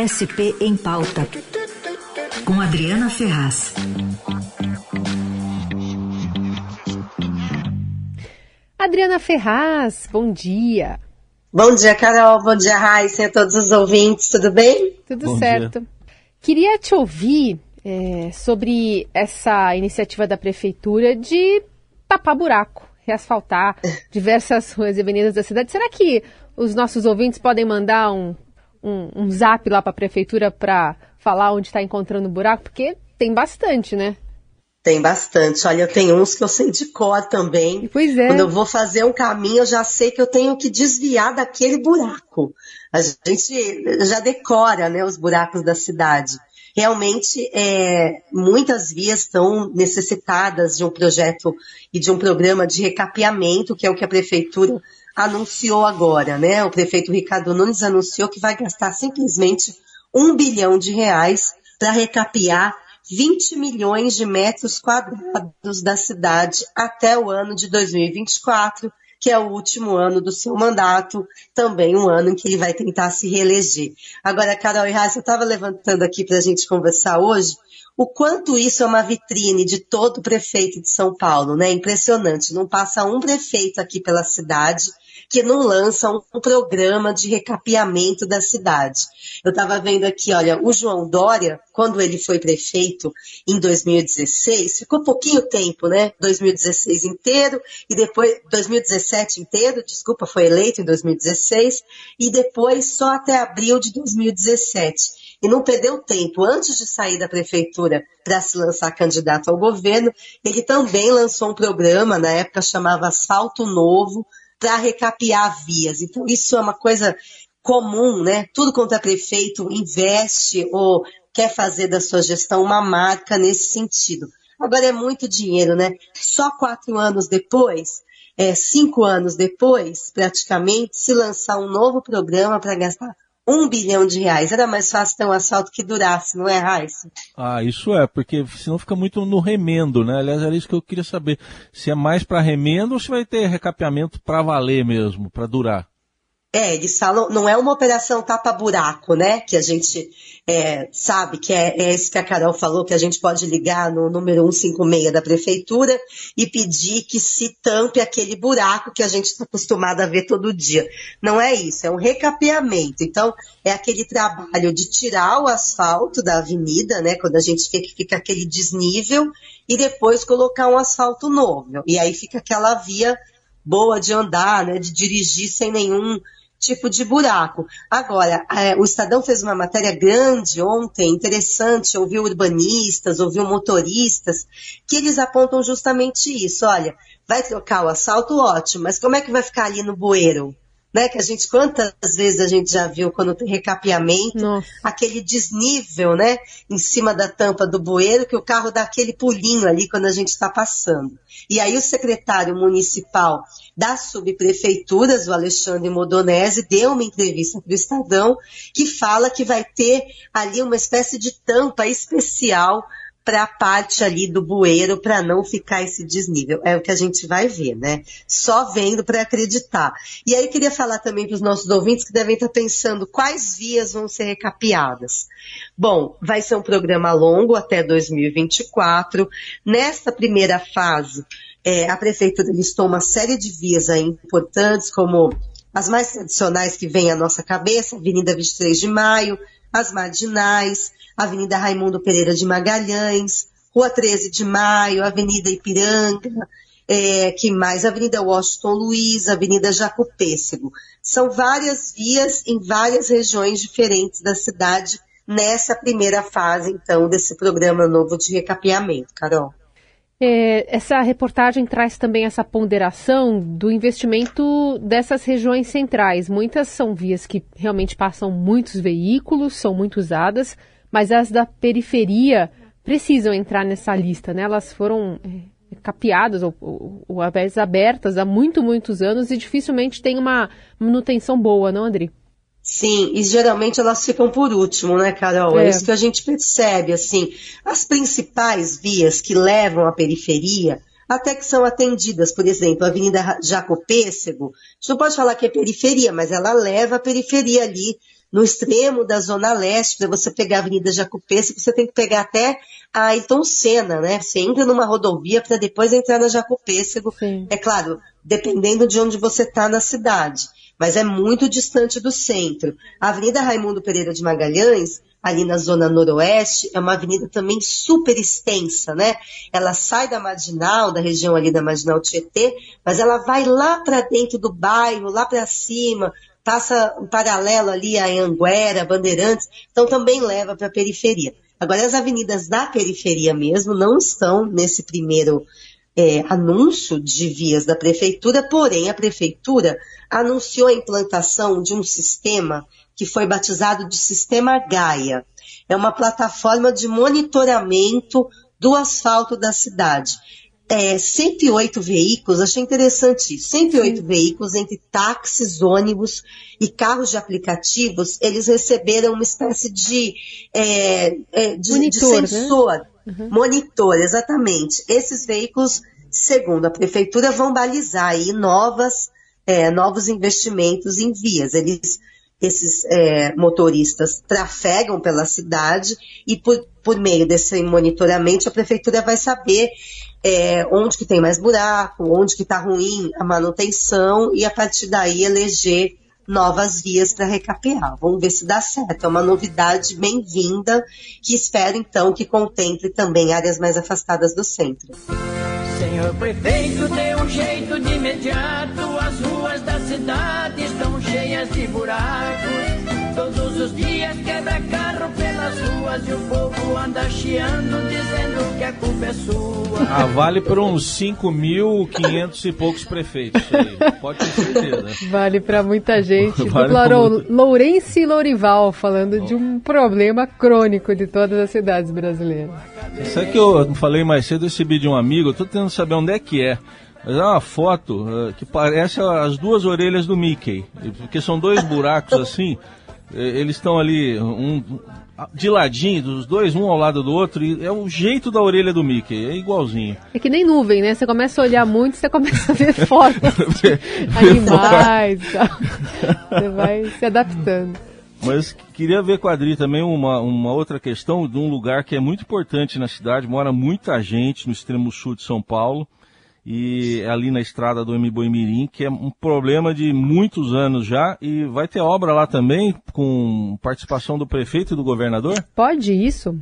SP em Pauta, com Adriana Ferraz. Adriana Ferraz, bom dia. Bom dia, Carol. Bom dia, Raíssa e a todos os ouvintes. Tudo bem? Tudo Bom certo. dia. Queria te ouvir é, sobre essa iniciativa da prefeitura de tapar buraco, reasfaltar diversas ruas e avenidas da cidade. Será que os nossos ouvintes podem mandar um, um, um zap lá para a prefeitura para falar onde está encontrando buraco? Porque tem bastante, né? Tem bastante. Olha, eu tenho uns que eu sei de cor também. Pois é. Quando eu vou fazer um caminho, eu já sei que eu tenho que desviar daquele buraco. A gente já decora, né, os buracos da cidade. Realmente, é, muitas vias estão necessitadas de um projeto e de um programa de recapeamento, que é o que a prefeitura anunciou agora, né? O prefeito Ricardo Nunes anunciou que vai gastar simplesmente um bilhão de reais para recapear 20 milhões de metros quadrados da cidade até o ano de 2024, que é o último ano do seu mandato, também um ano em que ele vai tentar se reeleger. Agora, Carol e Raíssa, eu estava levantando aqui para a gente conversar hoje o quanto isso é uma vitrine de todo prefeito de São Paulo, né? Impressionante. Não passa um prefeito aqui pela cidade que não lança um programa de recapeamento da cidade. Eu estava vendo aqui, olha, o João Dória, quando ele foi prefeito em 2016, ficou pouquinho tempo, né? 2016 inteiro e depois 2017 inteiro, desculpa, foi eleito em 2016 e depois só até abril de 2017 e não perdeu tempo. Antes de sair da prefeitura para se lançar candidato ao governo, ele também lançou um programa, na época chamava Asfalto Novo, para recapear vias. Então, isso é uma coisa comum, né? Tudo quanto é prefeito investe ou quer fazer da sua gestão uma marca nesse sentido. Agora é muito dinheiro, né? Só quatro anos depois, é, cinco anos depois, praticamente, se lançar um novo programa para gastar um bilhão de reais. Era mais fácil ter um asfalto que durasse, não é, Raíssa? Ah, isso é, porque senão fica muito no remendo, né? Aliás, era isso que eu queria saber. Se é mais para remendo ou se vai ter recapeamento para valer mesmo, para durar? É, eles falam, não é uma operação tapa-buraco, né? Que a gente é, sabe que é, é isso que a Carol falou, que a gente pode ligar no número 156 da prefeitura e pedir que se tampe aquele buraco que a gente está acostumado a ver todo dia. Não é isso, é um recapeamento. Então, é aquele trabalho de tirar o asfalto da avenida, né? Quando a gente vê que fica aquele desnível, e depois colocar um asfalto novo. E aí fica aquela via boa de andar, né? De dirigir sem nenhum tipo de buraco. Agora, é, o Estadão fez uma matéria grande ontem, interessante, ouviu urbanistas, ouviu motoristas, que eles apontam justamente isso. Olha, vai trocar o assalto, ótimo, mas como é que vai ficar ali no bueiro? Né, que a gente, quantas vezes a gente já viu quando tem recapeamento, Nossa. aquele desnível, né, em cima da tampa do bueiro, que o carro dá aquele pulinho ali quando a gente está passando. E aí o secretário municipal das subprefeituras, o Alexandre Modonese, deu uma entrevista para o Estadão que fala que vai ter ali uma espécie de tampa especial para a parte ali do bueiro para não ficar esse desnível. É o que a gente vai ver, né? Só vendo para acreditar. E aí queria falar também para os nossos ouvintes que devem estar pensando quais vias vão ser recapeadas. Bom, vai ser um programa longo até 2024. Nesta primeira fase, é, a prefeitura listou uma série de vias aí importantes, como as mais tradicionais que vêm à nossa cabeça, Avenida 23 de Maio, as marginais, Avenida Raimundo Pereira de Magalhães, Rua 13 de Maio, Avenida Ipiranga, é, que mais? Avenida Washington Luiz, Avenida Jaco Pêssego. São várias vias em várias regiões diferentes da cidade nessa primeira fase, então, desse programa novo de recapeamento, Carol. É, essa reportagem traz também essa ponderação do investimento dessas regiões centrais. Muitas são vias que realmente passam muitos veículos, são muito usadas, mas as da periferia precisam entrar nessa lista, né? Elas foram é, capeadas ou, ou, ou abertas há muito, muitos anos e dificilmente tem uma manutenção boa, não, André? Sim, e geralmente elas ficam por último, né, Carol? É. é isso que a gente percebe, assim. As principais vias que levam à periferia, até que são atendidas, por exemplo, a Avenida Jaco Pêssego, a gente não pode falar que é periferia, mas ela leva a periferia ali no extremo da Zona Leste, para você pegar a Avenida Jacupêssego, você tem que pegar até a Ayrton Senna, né? Você entra numa rodovia para depois entrar na Jacupêssego. Sim. É claro, dependendo de onde você está na cidade. Mas é muito distante do centro. A Avenida Raimundo Pereira de Magalhães, ali na zona noroeste, é uma avenida também super extensa, né? Ela sai da marginal, da região ali da marginal Tietê, mas ela vai lá para dentro do bairro, lá para cima, passa um paralelo ali a Anguera, Bandeirantes, então também leva para a periferia. Agora, as avenidas da periferia mesmo não estão nesse primeiro é, anúncio de vias da prefeitura, porém a prefeitura anunciou a implantação de um sistema que foi batizado de Sistema Gaia. É uma plataforma de monitoramento do asfalto da cidade. É, 108 veículos, achei interessante isso, 108 Sim. veículos entre táxis, ônibus e carros de aplicativos, eles receberam uma espécie de, é, é, de, monitor, de né? sensor, né? uhum. monitor, exatamente. Esses veículos, segundo a prefeitura, vão balizar aí novas, é, novos investimentos em vias. Eles esses é, motoristas trafegam pela cidade e por, por meio desse monitoramento a prefeitura vai saber é, onde que tem mais buraco, onde que está ruim a manutenção e a partir daí eleger novas vias para recapear. Vamos ver se dá certo. É uma novidade bem-vinda que espero então que contemple também áreas mais afastadas do centro. Senhor prefeito, dê um jeito de imediato, as ruas da cidade estão cheias de buracos. Todos os dias quebra pelas ruas e o povo anda chiando dizendo que a culpa é sua. Ah, vale por uns 5.500 e poucos prefeitos. Aí. Pode ter certeza. Vale para muita gente. Vale muito... Lourenço Lourival falando oh. de um problema crônico de todas as cidades brasileiras. Sabe que eu falei mais cedo, recebi de um amigo, eu tô tentando saber onde é que é. Mas é uma foto uh, que parece as duas orelhas do Mickey. Porque são dois buracos assim. Eles estão ali, um, de ladinho, dos dois, um ao lado do outro, e é o jeito da orelha do Mickey, é igualzinho. É que nem nuvem, né? Você começa a olhar muito, você começa a ver formas animais, você vai se adaptando. Mas queria ver com a Adri também uma, uma outra questão de um lugar que é muito importante na cidade, mora muita gente no extremo sul de São Paulo, e é ali na estrada do Mboimirim, que é um problema de muitos anos já, e vai ter obra lá também, com participação do prefeito e do governador? Pode isso?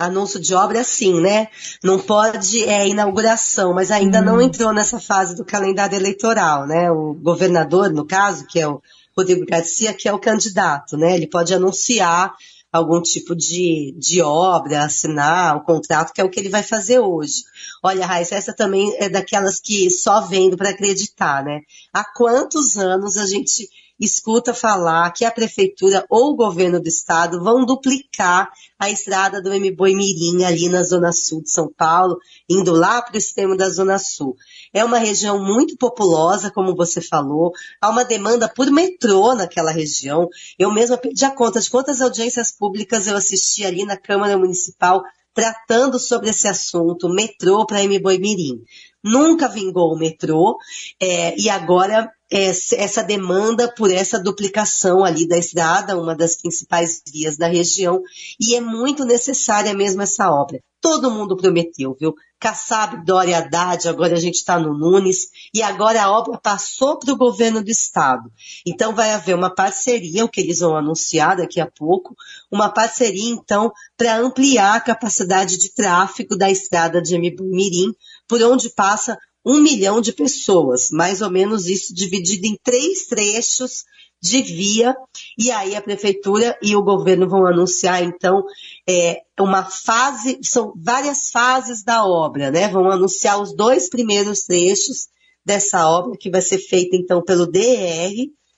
Anúncio de obra, sim, né? Não pode é, inauguração, mas ainda hum. não entrou nessa fase do calendário eleitoral, né? O governador, no caso, que é o Rodrigo Garcia, que é o candidato, né? Ele pode anunciar algum tipo de, de obra, assinar o contrato, que é o que ele vai fazer hoje. Olha, Raíssa, essa também é daquelas que só vendo para acreditar, né? Há quantos anos a gente escuta falar que a prefeitura ou o governo do estado vão duplicar a estrada do Mboi Mirim ali na zona sul de São Paulo, indo lá para o extremo da zona sul. É uma região muito populosa, como você falou. Há uma demanda por metrô naquela região. Eu mesma perdi a conta de quantas audiências públicas eu assisti ali na Câmara Municipal tratando sobre esse assunto, metrô para M. Mirim. Nunca vingou o metrô, é, e agora essa demanda por essa duplicação ali da estrada, uma das principais vias da região, e é muito necessária mesmo essa obra. Todo mundo prometeu, viu? Kassab, Dória, Haddad, agora a gente está no Nunes, e agora a obra passou para o governo do estado. Então vai haver uma parceria, o que eles vão anunciar daqui a pouco, uma parceria então para ampliar a capacidade de tráfego da estrada de Mirim, por onde passa um milhão de pessoas, mais ou menos isso dividido em três trechos de via, e aí a prefeitura e o governo vão anunciar, então, é, uma fase, são várias fases da obra, né? Vão anunciar os dois primeiros trechos dessa obra, que vai ser feita, então, pelo DR,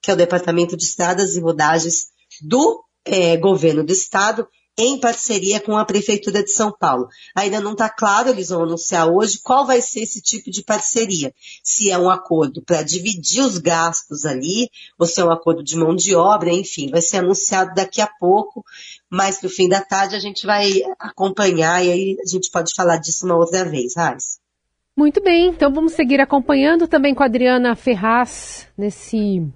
que é o Departamento de Estradas e Rodagens do é, governo do estado, em parceria com a Prefeitura de São Paulo. Ainda não está claro, eles vão anunciar hoje, qual vai ser esse tipo de parceria. Se é um acordo para dividir os gastos ali, ou se é um acordo de mão de obra, enfim, vai ser anunciado daqui a pouco, mas no fim da tarde a gente vai acompanhar e aí a gente pode falar disso uma outra vez, Raiz. Muito bem, então vamos seguir acompanhando também com a Adriana Ferraz nesse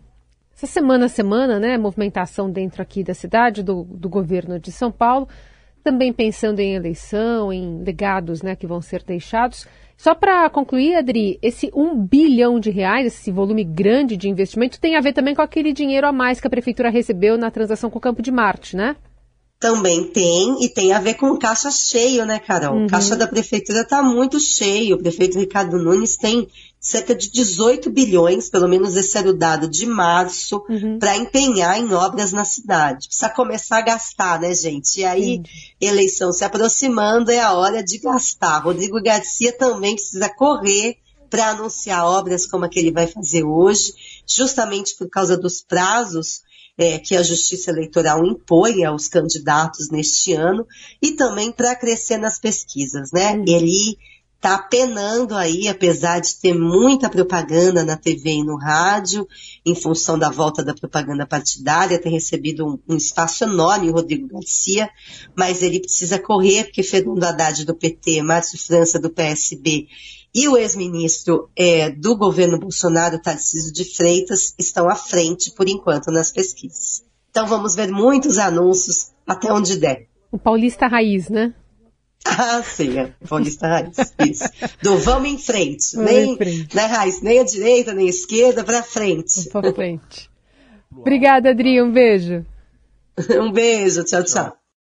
essa semana a semana, né, movimentação dentro aqui da cidade, do, do governo de São Paulo, também pensando em eleição, em legados né, que vão ser deixados. Só para concluir, Adri, esse um bilhão de reais, esse volume grande de investimento, tem a ver também com aquele dinheiro a mais que a prefeitura recebeu na transação com o Campo de Marte, né? Também tem, e tem a ver com o caixa cheio, né, Carol? Uhum. O caixa da prefeitura está muito cheio. O prefeito Ricardo Nunes tem cerca de 18 bilhões, pelo menos esse era o dado de março, uhum. para empenhar em obras na cidade. Precisa começar a gastar, né, gente? E aí, Sim. eleição se aproximando, é a hora de gastar. Rodrigo Garcia também precisa correr para anunciar obras como a que ele vai fazer hoje, justamente por causa dos prazos é, que a Justiça Eleitoral impõe aos candidatos neste ano e também para crescer nas pesquisas, né? Uhum. Ele está penando aí, apesar de ter muita propaganda na TV e no rádio, em função da volta da propaganda partidária, tem recebido um, um espaço enorme o Rodrigo Garcia, mas ele precisa correr, porque Fernando Haddad do PT, Márcio França do PSB e o ex-ministro é, do governo Bolsonaro, Tarcísio de Freitas, estão à frente, por enquanto, nas pesquisas. Então vamos ver muitos anúncios até onde der. O paulista raiz, né? Ah, sim, é. Paulista Raiz. Isso. Do vamos em frente. Vamos nem, em frente. Né, Raiz, nem a direita, nem a esquerda, pra frente. Pra frente. Obrigada, Adri. Um beijo. um beijo. Tchau, tchau.